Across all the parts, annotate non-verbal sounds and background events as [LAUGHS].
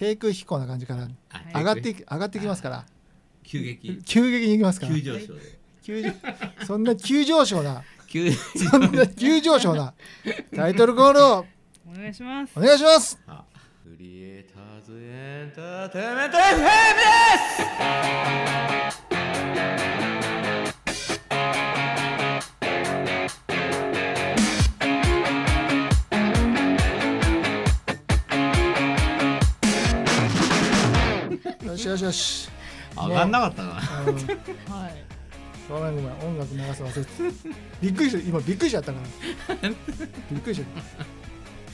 低空飛行な感じから上がってい上がってきますから。急激。急激にいきますから。急上昇で。急上そんな急上昇な急。そんな急上昇なタイトルコールを。お願いします。お願いします。あ。クリエイターズエンターテインメント FM ですよしよしよし。上がんなかったな。あの [LAUGHS] はい。ごめんごめん音楽流す忘れてた。びっくりした。今びっくりしちゃったから。びっくりしちゃった。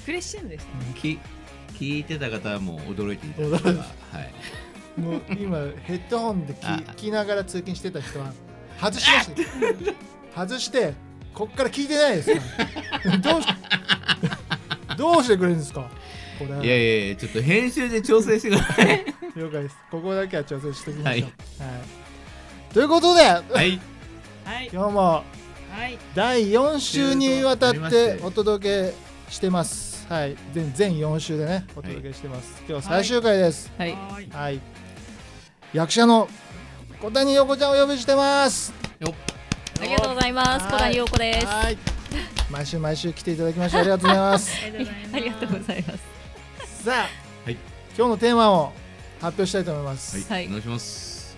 クレッシェンドでしたき聞いてた方はもう驚いていた。だ驚いければはい。もう今ヘッドホンで聞きながら通勤してた人は外しました外してこっから聞いてないですから。どうし [LAUGHS] どうしてくれるんですか？これいやいやいやちょっと編集で調整してください。[LAUGHS] 了解です。ここだけは調整しておきましょう、ははい。いということで、はい。はい。今日もはい。第4週にわたっててお届けしてます。はい。全全4週でねお届けしてます、今日最終回です。はい。はい。はい、役者の小谷陽子ちゃんをお呼びしてます。ありがとうございます。はい。小谷陽子です。はい。毎週毎週来ていただきましてありがとうございます。[LAUGHS] ありがとうございますさあ、はい。今日のテーマを発表したいと思います、はいお願いします。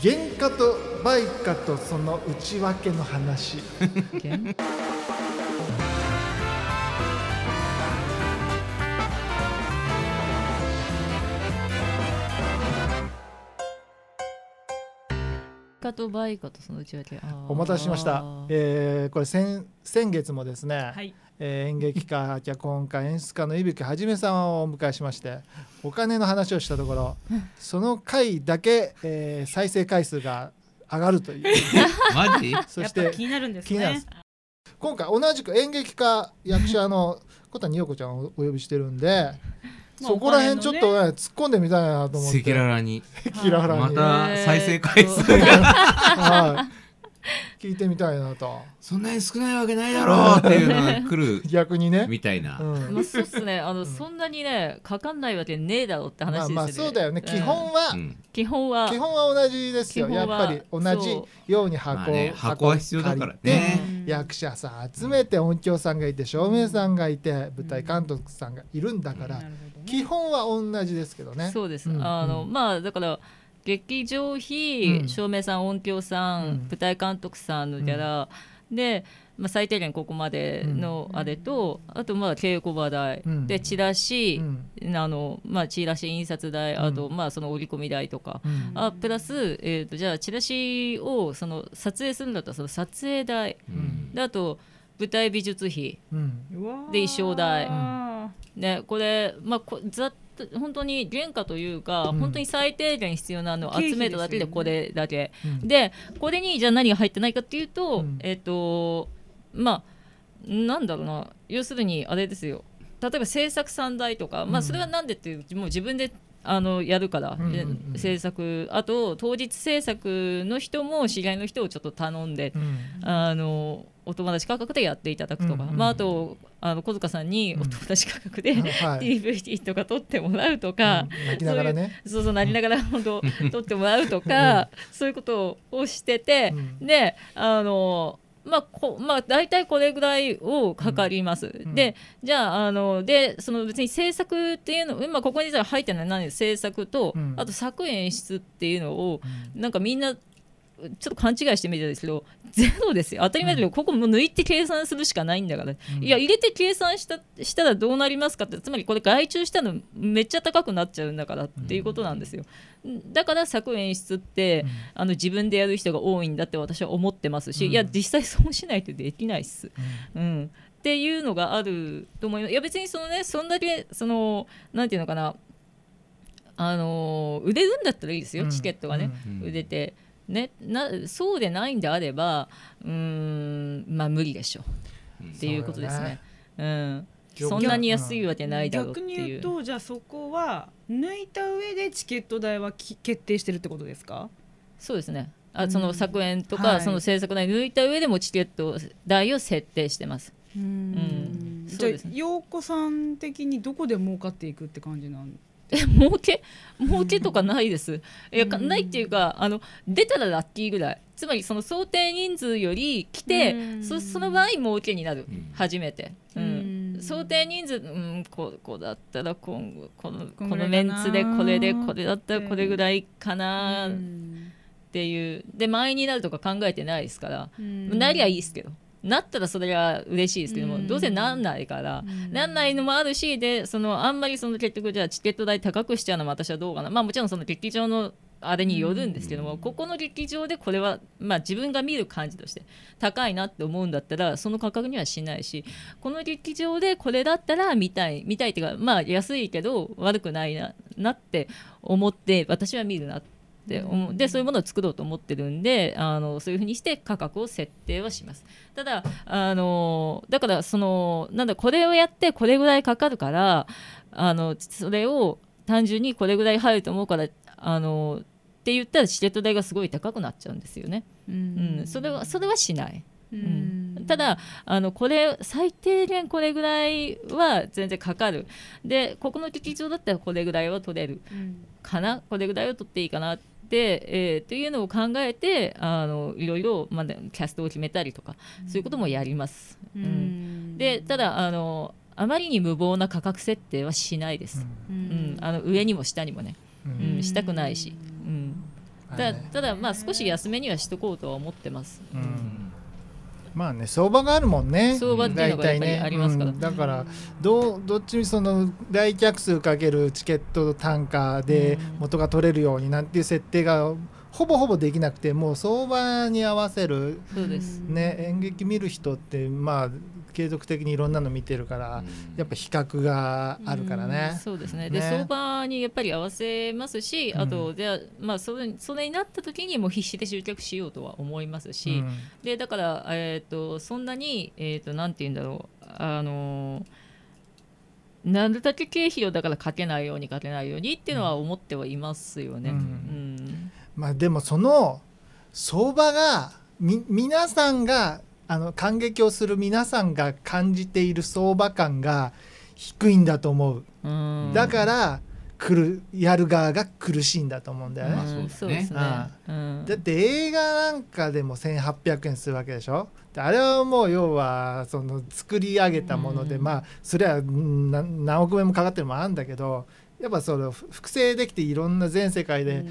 原価と売価とその内訳の話価と売価とその内訳。お待たせしました、えーこれ先先月もですね、はい。えー演劇家脚本家演出家の伊吹はじめさんをお迎えしましてお金の話をしたところ [LAUGHS] その回だけ、えー再生回数が上がるという。[LAUGHS] マジ？そしてやっぱ気になるんですね。今回同じく演劇家役者の [LAUGHS] 小谷陽子ちゃんをお呼びしてるんで、まあそこら辺ちょっとおね。突っ込んでみたいなと思って。赤裸々に。[LAUGHS] 赤裸々まに、た再生回数が。[LAUGHS] はい、[LAUGHS] 聞いてみたいなと。そんなに少ないわけないだろうっていうのが来る [LAUGHS] 逆にね、みたいな。うん。まあそうっすね。あの、ん。そんなにねかかんないわけねえだろうって話ですよね。まあまあそうだよね、ん。基本は、うん。基本は基本は同じですよ。やっぱり同じそように箱,、まあね箱は必要だからね。うん。役者さん集めて音響さんがいて照明さんがいて舞台監督さんがいるんだから、基本は同じですけどね。そうです。うん。あの、うん。まあだから劇場費、うん。照明さん音響さん、うん。舞台監督さんのギャラ、で、まあ、最低限ここまでのあれと、あとまあ稽古場代、うん。でチラシ、うん。あのまあ、チラシ印刷代、あと、うんまあ、その折り込み代とか、うん。あプラス、えー、とじゃあチラシをその撮影するんだったらその撮影代。うん。であと舞台美術費。で衣装代。うん。ねこれ、まあ、こざっと本当に原価というか、うん。本当に最低限必要なのを集めただけでこれだけ、うん。でこれにじゃあ何が入ってないかっていうと、うん。えっ、とまあなんだろうな。要するにあれですよ。例えば制作産代とか、まうん。あそれはなんでっていうもう自分であのやるから、うんうんうん。で制作。あと当日制作の人も知り合いの人をちょっと頼んで、うん。あのお友達価格でやっていただくとか、うんうんまあ、あとあの小塚さんにうんお友達価格で、はい。[LAUGHS] DVD とか撮ってもらうとか、うん。泣きながらね。そうそうなりながら本当 [LAUGHS] 撮ってもらうとか、そういうことをしてて、うん。であのまあこまあ、大体これぐらいをかかります。ん。でじゃああのでその別に制作っていうの今ここに入ってない何制作と、うん。あと作演出っていうのをなんかみんなちょっと勘違いしてみてるんですけどゼロですよ。当たり前だけど、ここもう抜いて計算するしかないんだから、いや入れて計算したしたらどうなりますかってつまりこれ外注したのめっちゃ高くなっちゃうんだからっていうことなんですよ、だから作演出って、あの自分でやる人が多いんだって私は思ってますし、うん。いや実際そうしないとできないっす、うん、っていうのがあると思います。いや別にそのねそんだけそのなんていうのかなあの売れるんだったらいいですよ、うん。チケットがね、うん。売れて。ね、なそうでないんであればうーんまあ無理でしょっていうことですね。うん、そんなに安いわけないだろうって逆にいう。言うとじゃあそこは抜いた上でチケット代はき決定してるってことですか？そうですね。うんあその作演とか、はい。その制作代抜いた上でもチケット代を設定してます。うん。ん。じゃあそうですね。陽子さん的にどこで儲かっていくって感じなん儲け儲けとかないです。いやかないっていうかあの出たらラッキーぐらい。つまりその想定人数より来てうん。そその場合儲けになる。うん。初めて。ううん。ん、想定人数、うん、ここだったら今後このこのメンツでこれでこれだったらこれぐらいかな。っうん。ていう。で満員になるとか考えてないですから、うん。なりゃいいですけどなったらそれは嬉しいですけども、うん。どうせなんないから、うん。なんないのもあるしでそのあんまりその結局じゃあチケット代高くしちゃうのも私はどうかな。まあもちろんその劇場のあれによるんですけども、ここの劇場でこれは、まあ、自分が見る感じとして高いなって思うんだったらその価格にはしないしこの劇場でこれだったら見たい見たいっていうかまあ安いけど悪くないななって思って私は見るなって思う。でそういうものを作ろうと思ってるんであのそういうふうにして価格を設定はします。ただあのだからそのなんだこれをやってこれぐらいかかるからあのそれを単純にこれぐらい入ると思うからあのって言ったらチケット代がすごい高くなっちゃうんですよね、ううん。んそれはそれはしない、ううんん。ただあのこれ最低限これぐらいは全然かかる。でここの劇場だったらこれぐらいは取れる。うん。かな？これぐらいは取っていいかなって、えーっていうのを考えてあのいろいろ、まあ、キャストを決めたりとか、そういうこともやります。ううん。んでただあのあまりに無謀な価格設定はしないです。ううん。んあの上にも下にもね、うん。うん、したくないし、うん、たただまあ少し安めにはしとこうとは思ってます。うんまあね相場があるもんね。相場っていうのがやっぱりありますから。ねうん。だからどうどっちみその来客数かけるチケット単価で元が取れるようになんていう設定がほぼほぼできなくてもう相場に合わせるそうです。ね演劇見る人ってまあ継続的にいろんなの見てるからやっぱ比較があるからね。そうですね。でね相場にやっぱり合わせますし、あとうじゃあまあそれそれになった時にもう必死で集客しようとは思いますし、うん。でだから、えー、とそんなに、えー、となんて言うんだろうあのなるだけ経費をだからかけないようにかけないようにっていうのは思ってはいますよね。ううんん。まあでもその相場がみ皆さんがあの感激をする皆さんが感じている相場感が低いんだと思う、うん。だから来るやる側が苦しいんだと思うんだよね、まあうんそうですね。だって映画なんかでも1800円するわけでしょ？であれはもう要はその作り上げたもので、うん。まあそれは何億円もかかってるのもあるんだけどやっぱそのふ複製できていろんな全世界で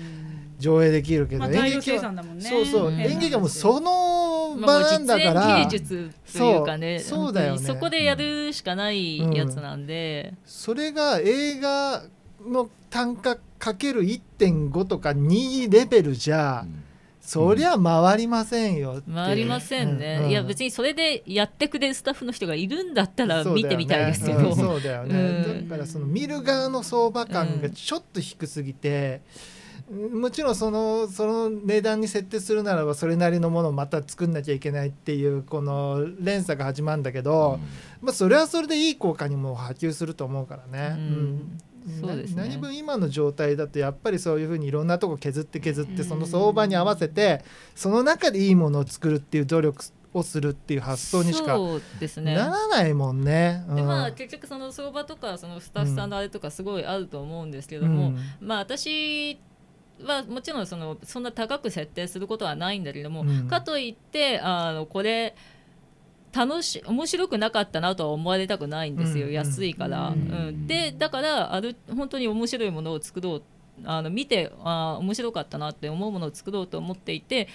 上映できるけど、まあ大量生は産だもんね。そうそう、うん。演劇はもうそのまあ、場なんだか実ら、演芸術というかねそうそうだよね。そこでやるしかないやつなんで、それが映画の単価かける1.5とか2レベルじゃ、そりゃ回りませんよ回りませんね、うんいや別にそれでやってくれるスタッフの人がいるんだったら見てみたいですけど、うん。そうだよね、うん。だからその見る側の相場感がちょっと低すぎて、もちろんそのその値段に設定するならばそれなりのものをまた作んなきゃいけないっていうこの連鎖が始まるんだけど、まあ、それはそれでいい効果にも波及すると思うからね。うん。そうですね。な何分今の状態だとやっぱりそういうふうにいろんなとこ削って削ってその相場に合わせてその中でいいものを作るっていう努力をするっていう発想にしかならないもんね。でまあうん結局その相場とかそのスタッフさんのあれとかすごいあると思うんですけども、まあ私はもちろんそのそんな高く設定することはないんだけども、うん。かといってあのこれ楽し面白くなかったなとは思われたくないんですよ、うん安いから。ううん。んでだからある本当に面白いものを作ろうあの見てあー面白かったなって思うものを作ろうと思っていて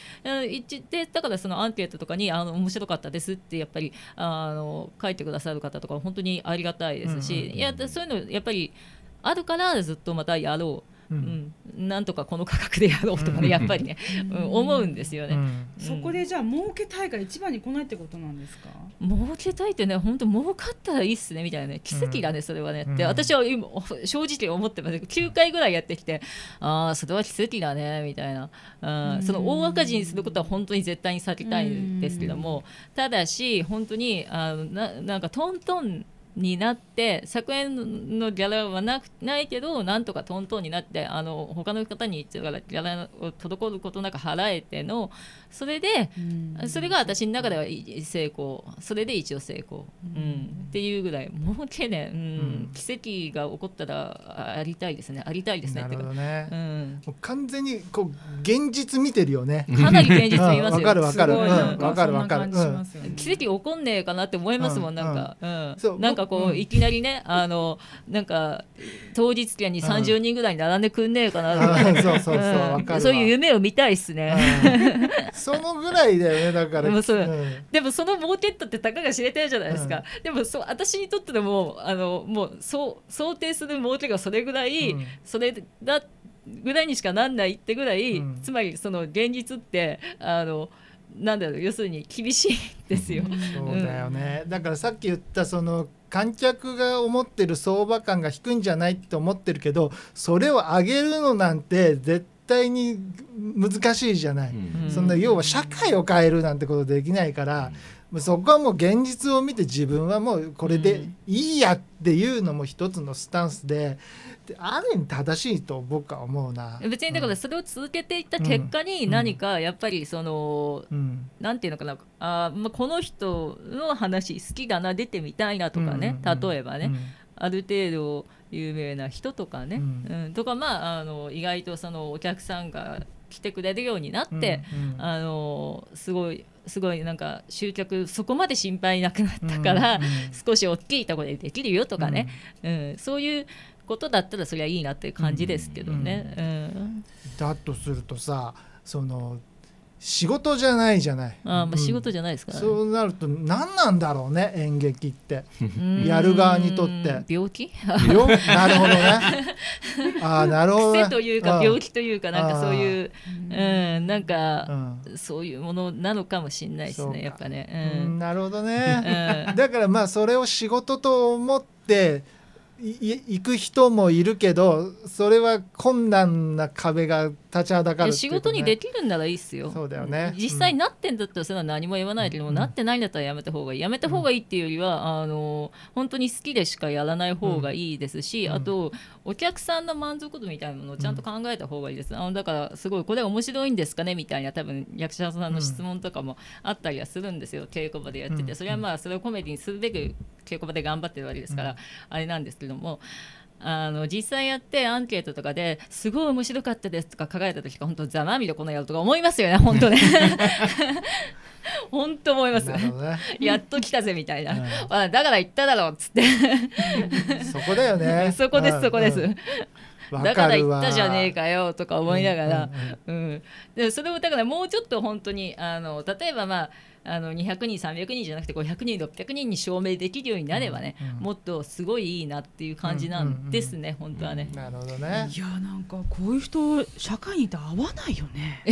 でだからそのアンケートとかにあの面白かったですってやっぱりあの書いてくださる方とかは本当にありがたいですし、いやそういうのやっぱりあるからずっとまたやろう、ううん。んなんとかこの価格でやろうとかね、やっぱりね、うん。思うんですよね。うん。そこでじゃあ儲けたいから一番に来ないってことなんですか？儲けたいってね本当儲かったらいいっすねみたいなね奇跡だね、それはね。ってうん私は今正直思ってます。9回ぐらいやってきてああそれは奇跡だねみたいな、うん。うん。その大赤字にすることは本当に絶対に避けたいんですけども、ただし本当にあのななんかトントンになって作演のギャラはなくないけどなんとかトントンになってあの他の方にギャラを滞ることなく払えてのそれでうん。それが私の中では成功。それで一応成功、うん。っていうぐらいもうけね、うん。ん。奇跡が起こったらありたいですね。ありたいですね。なっていうかるほどね、うん、もう完全にこう現実見てるよね、かなり現実見ますよ、うん。わかるわかる。わかるわかる。奇跡起こんねえかなって思いますもんなんか、うん。そうなんかこう、うん。いきなりねあのなんか当日券に30人ぐらい並んでくんねえかな。とか、うん。そういう夢を見たいっすね、うん。そのぐらいだよねだから。でもそう。うん。でもそのモーケットってたかが知れてるじゃないですか、でもそう私にとってでもあのもうそう想定する儲けがそれぐらい、うん。それだぐらいにしかなんないってぐらい、うん。つまりその現実ってあのなんだろう要するに厳しいんですよ。そうだよね、だからさっき言ったその観客が思ってる相場感が低いんじゃないって思ってるけどそれを上げるのなんて絶対に難しいじゃない、うん。そんな要は社会を変えるなんてことできないから、もうそこはもう現実を見て自分はもうこれでいいやっていうのも一つのスタンスでである意味正しいと僕は思うな。別にだからそれを続けていった結果に何かやっぱりその、うん。なんていうのかなあー、まあ、この人の話好きだな出てみたいなとかね、うん。例えばね、ある程度有名な人とかね、ううん。とかまああの意外とそのお客さんが来てくれるようになって、うん。うん。あのすごいすごいなんか集客そこまで心配なくなったから、うんうん。少し大きいところでできるよとかね、うん。そういうことだったらそりゃいいなっていう感じですけどね。うん。だとするとさその仕事じゃないじゃない。あーまあ仕事じじゃないですから、ねそうなると何なんだろうね演劇って。うんやる側にとって病気？よなるほどね。[LAUGHS] ああなるほどね。癖というかん病気というかなんかそういう、うん、なんうか、んそういうものなのかもしれないですねやっぱね。ううんんなるほどね。うんだからまあそれを仕事と思って行く人もいるけどそれは困難な壁が立ちはだかるね。仕事にできるんならいいっすよ。そうだよね。実際なってんだったらそれは何も言わないけども、うん。なってないんだったらやめた方がいい。やめた方がいいっていうよりは、あの本当に好きでしかやらない方がいいですし、うん。あとお客さんの満足度みたいなものをちゃんと考えた方がいいです、あのだからすごいこれ面白いんですかねみたいな多分役者さんの質問とかもあったりはするんですよ。稽古場でやってて、うん。それはまあそれをコメディにするべく稽古場で頑張ってるわけですから、あれなんですけども。あの実際やってアンケートとかですごい面白かったですとか書かれた時か本当ざまみろこの野郎とか思いますよね [LAUGHS] 本当ね。本当思いますね。やっと来たぜみたいな、うん。あだから言っただろうっつって。そこだよね。そこですそこです、うん。うんわだから言ったじゃねえかよとか思いながら、うんうんでそれをだからもうちょっと本当にあの例えばまああの200人300人じゃなくて500人600人に証明できるようになればね、うんもっとすごいいいなっていう感じなんですね、本当はね、なるほどね。いやなんかこういう人社会にいて合わないよね。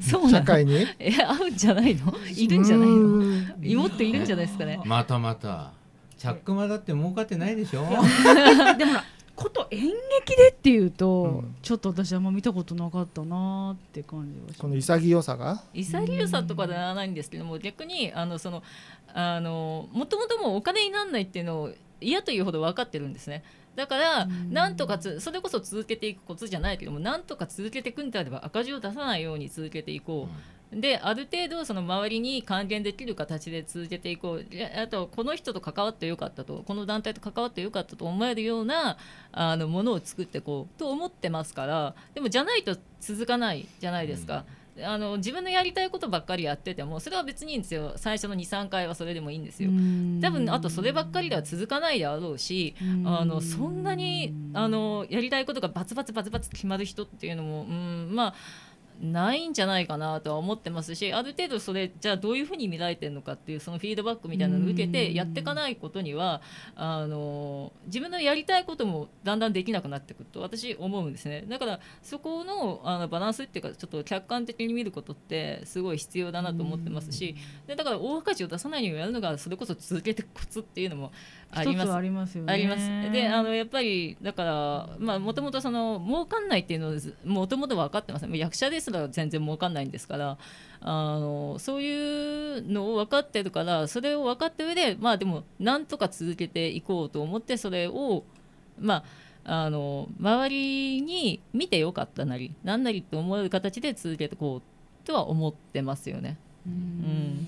そうなの？社会に？え合うんじゃないの？いるんじゃないの？うん。もっといるんじゃないですかね。またまた。チャックマだって儲かってないでしょ。でもこと演劇でっていうと、うん。ちょっと私あんま見たことなかったなーって感じはしこの潔さが？潔さとかではならないんですけども逆にあのそのあのもともともうお金にならないっていうのを嫌というほど分かってるんですね。だからうん。なんとかつそれこそ続けていくコツじゃないけどもなんとか続けていくんであれば赤字を出さないように続けていこう、である程度その周りに還元できる形で続けていこう。であとこの人と関わってよかったとこの団体と関わってよかったと思えるようなあのものを作っていこうと思ってますから。でもじゃないと続かないじゃないですか。あの自分のやりたいことばっかりやっててもそれは別にいいんですよ最初の23回はそれでもいいんですよ。多分あとそればっかりでは続かないであろうしあのそんなにあのやりたいことがバツバツバツバツ決まる人っていうのもうんまあないんじゃないかなとは思ってますしある程度それじゃあどういうふうに見られてるのかっていうそのフィードバックみたいなのを受けてやっていかないことにはあの自分のやりたいこともだんだんできなくなってくると私思うんですね。だからそこのあのバランスっていうかちょっと客観的に見ることってすごい必要だなと思ってますしでだから大赤字を出さないようにやるのがそれこそ続けていくコツっていうのもあります。ありますよね。あります。であのやっぱりだからまあもともとその儲かんないっていうのはもともと分かってますもう役者ですら全然儲かんないんですから。あのそういうのを分かってるからそれを分かった上でまあでもなんとか続けていこうと思ってそれをまああの周りに見てよかったなりなんなりと思える形で続けていこうとは思ってますよね。うん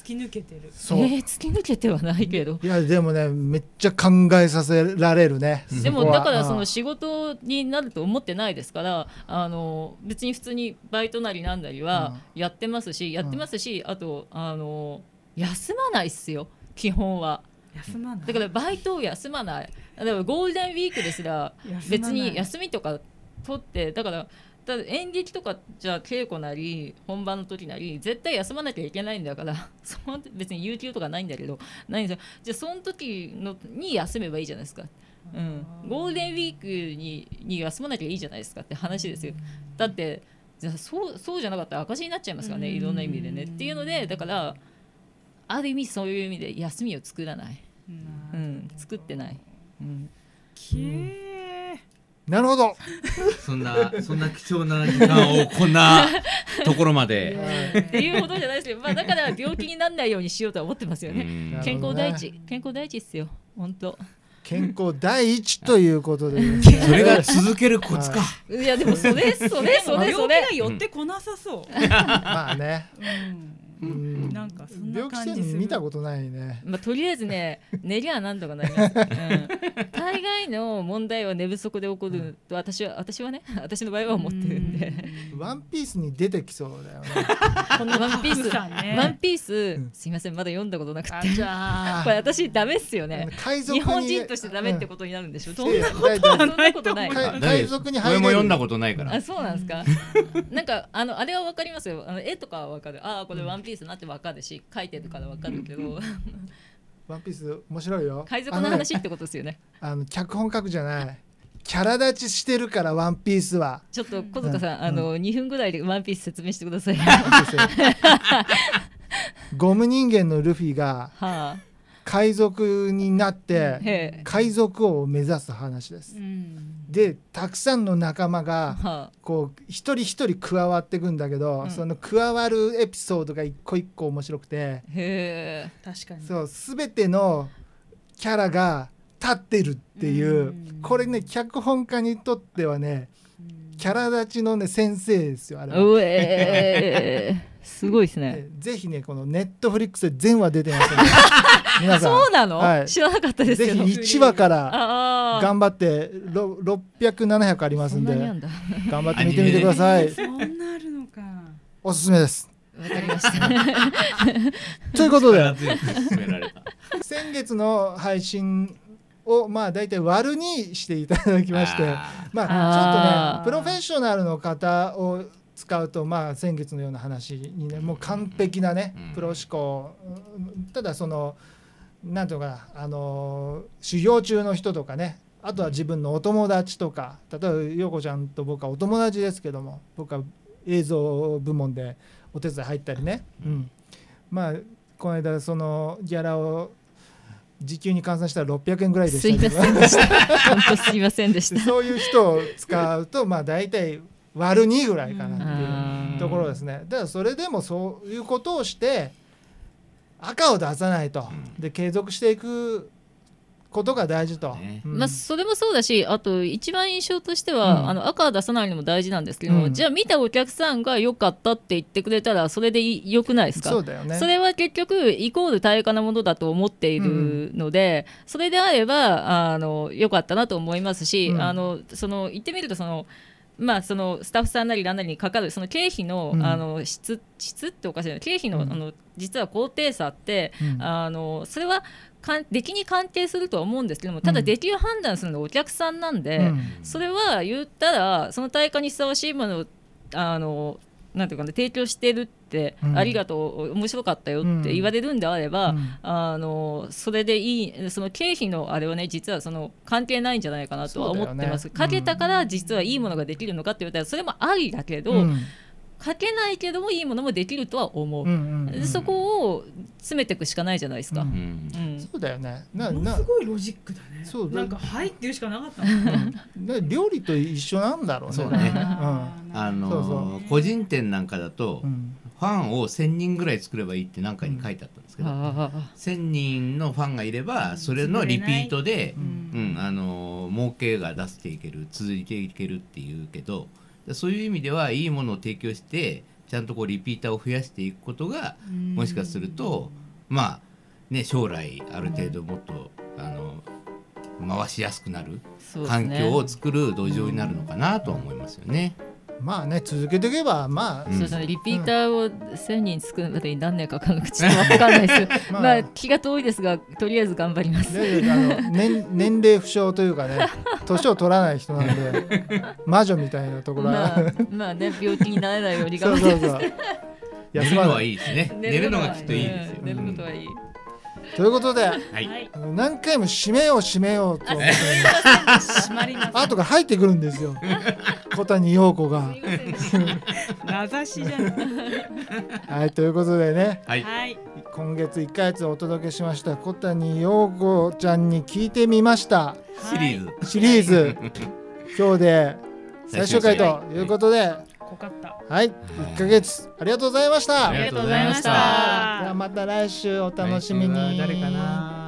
突き抜けてる。そう、えー突き抜けてはないけど。いやでもねめっちゃ考えさせられるねでもだからそのうん仕事になると思ってないですからあの別に普通にバイトなりなんなりはやってますし、やってますしあとあの休まないっすよ基本は。休まない。だからバイトを休まない。だからゴールデンウィークですら別に休みとか取ってだからだ演劇とかじゃあ稽古なり本番の時なり絶対休まなきゃいけないんだから [LAUGHS] その別に有給とかないんだけどないんですよ。じゃあその時のに休めばいいじゃないですか、うん、ゴールデンウィークにに休まなきゃいいじゃないですかって話ですよ。だってじゃあそうそうじゃなかったら赤字になっちゃいますからねいろんな意味でね。っていうのでだからある意味そういう意味で休みを作らない、うん、作ってない、うん、なるほどそんなそんな貴重な時間をこんなところまで。っ [LAUGHS] ていうことじゃないですけど、まあ、だから病気にならないようにしようとは思ってますよね。うん健康第一、健康第一っすよ、本当。健康第一ということで、ね、[LAUGHS] それが続けるコツか。いや、でも、それ、それ、それ、それ病気が。寄ってこなさそう、[LAUGHS] まあね、ううんん、なんかそんな感じ見たことないね。まあ、とりあえずね、[LAUGHS] 寝りゃなんとかなります。うん、大概の問題は寝不足で起こると、私は、私はね、私の場合は思ってるんで。ワンピースに出てきそうだよね。このワンピース、ワンピースん、すいません、まだ読んだことなくあて。じゃあ。これ、私ダメっすよね。日本人としてダメってことになるんでしょ？どんなとはそんなことない。海海賊にこ入れる。れも読んだことないから。あ。そうなんですか。なんかあのあれはわかりますよ。あの絵とかはわかる。ああこれワンピースなってわかるし書いてるからわかるけど。ワンピース面白いよ。海賊の話ってことですよね。あの,、脚本書くじゃない。キャラ立ちしてるからワンピースは。ちょっと小塚さん、あの2分ぐらいでワンピース説明してください。はゴム人間のルフィが [LAUGHS] あ海賊になって海賊王を目指す話です。うん。でたくさんの仲間がはこう一人一人加わっていくんだけど、うん。その加わるエピソードが一個一個面白くてあへえ確かに。そう全てのキャラが立ってるっていううん。これね脚本家にとってはねうんキャラ立ちのね先生ですよあれは。すごいですね。えぜひねこのネットフリックスで全話出てますので。[LAUGHS] 皆さん。そうなの、はい。知らなかったですぜひけど1話から頑張ってろ600700ありますんで。頑張って見てみてください。[LAUGHS] そんなあるのか。おすすめです。わかりました。[LAUGHS] ということで。先月の配信をまあ大体割るにしていただきまして。あまあちょっとねプロフェッショナルの方を使うとまあ先月のような話にねもう完璧なねうん。プロ思考。うんただそのなんていうのかなあの修行中の人とかねあとは自分のお友達とか例えば陽子ちゃんと僕はお友達ですけども僕は映像部門でお手伝い入ったりね、うん、まあこの間そのギャラを時給に換算したら600円ぐらいでしたけど。すいませんでした。[LAUGHS] 本当すいませんでした。そういう人を使うとまあ大体割る2ぐらいかなっていううん。ところですね。だからそれでもそういうことをして赤を出さないと。うん。で継続していくことが大事と、ね。うん。まあ、それもそうだしあと一番印象としては、うん。あの赤は出さないのも大事なんですけど、うん。じゃあ見たお客さんが良かったって言ってくれたらそれでい良くないですか？そうだよね。それは結局イコール対価なものだと思っているので、それであればあの良かったなと思いますし、うん。あのその言ってみるとその。まあ、そのスタッフさんなり何なりにかかるその経費の,、うん。あの質質っておかしいな経費の,、うん。あの実は高低差って、うん。あのそれはかん出来に関係するとは思うんですけどもただうん。出来を判断するのはお客さんなんで、うん。それは言ったらその対価にふさわしいものをあのなんていうかね提供してるって、うん。ありがとう面白かったよって言われるんであれば、うん。あのそれでいいその経費のあれはね実はその関係ないんじゃないかなとは思ってます、ね。かけたから実はいいものができるのかって言われたらそれもありだけど、うん書けないけどもいいものもできるとは思う、うんうんうんそこを詰めていくしかないじゃないですか、ううん。んうん。そうだよね。なもなのすごいロジックだね。そうなんか「はい」って言うしかなかったもん。な料理と一緒なんだろうね。そうね。あのそうそ個人店なんかだと、うん。ファンを1000人ぐらい作ればいいって何かに書いてあったんですけど、あ1000人のファンがいればそれのリピートでう、うん。んあの儲けが出していける続いていけるっていうけどそういう意味ではいいものを提供してちゃんとこうリピーターを増やしていくことがもしかするとまあね将来ある程度もっと、あの回しやすくなる環境を作る土壌になるのかなとは思いますよね。まあね続けていけばまあうん。そうですね。リピーターを1000人作るまでに何年かかるのかちょっと分かんないです。け [LAUGHS] どまあ。まあ気が遠いですがとりあえず頑張ります。年 [LAUGHS] 年齢不詳というかね年を取らない人なんで [LAUGHS] 魔女みたいなところは、まあまあね病気にならないようにそ頑張って。うそうそう。寝るのはいいですね。寝るのがきっといいですよ。うん。寝ることはいいということではい。はい。何回も締めよう締めようと閉まります。後から入ってくるんですよ。[LAUGHS] 小谷陽子が。名指しじゃん [LAUGHS] はいということでね。はい。はい。今月1ヶ月お届けしました。小谷陽子ちゃんに聞いてみました。シリーズ。シリーズ。今日で最終回ということで濃かった。はい。1ヶ月ありがとうございました。ありがとうございました。ではまた来週お楽しみに。誰かな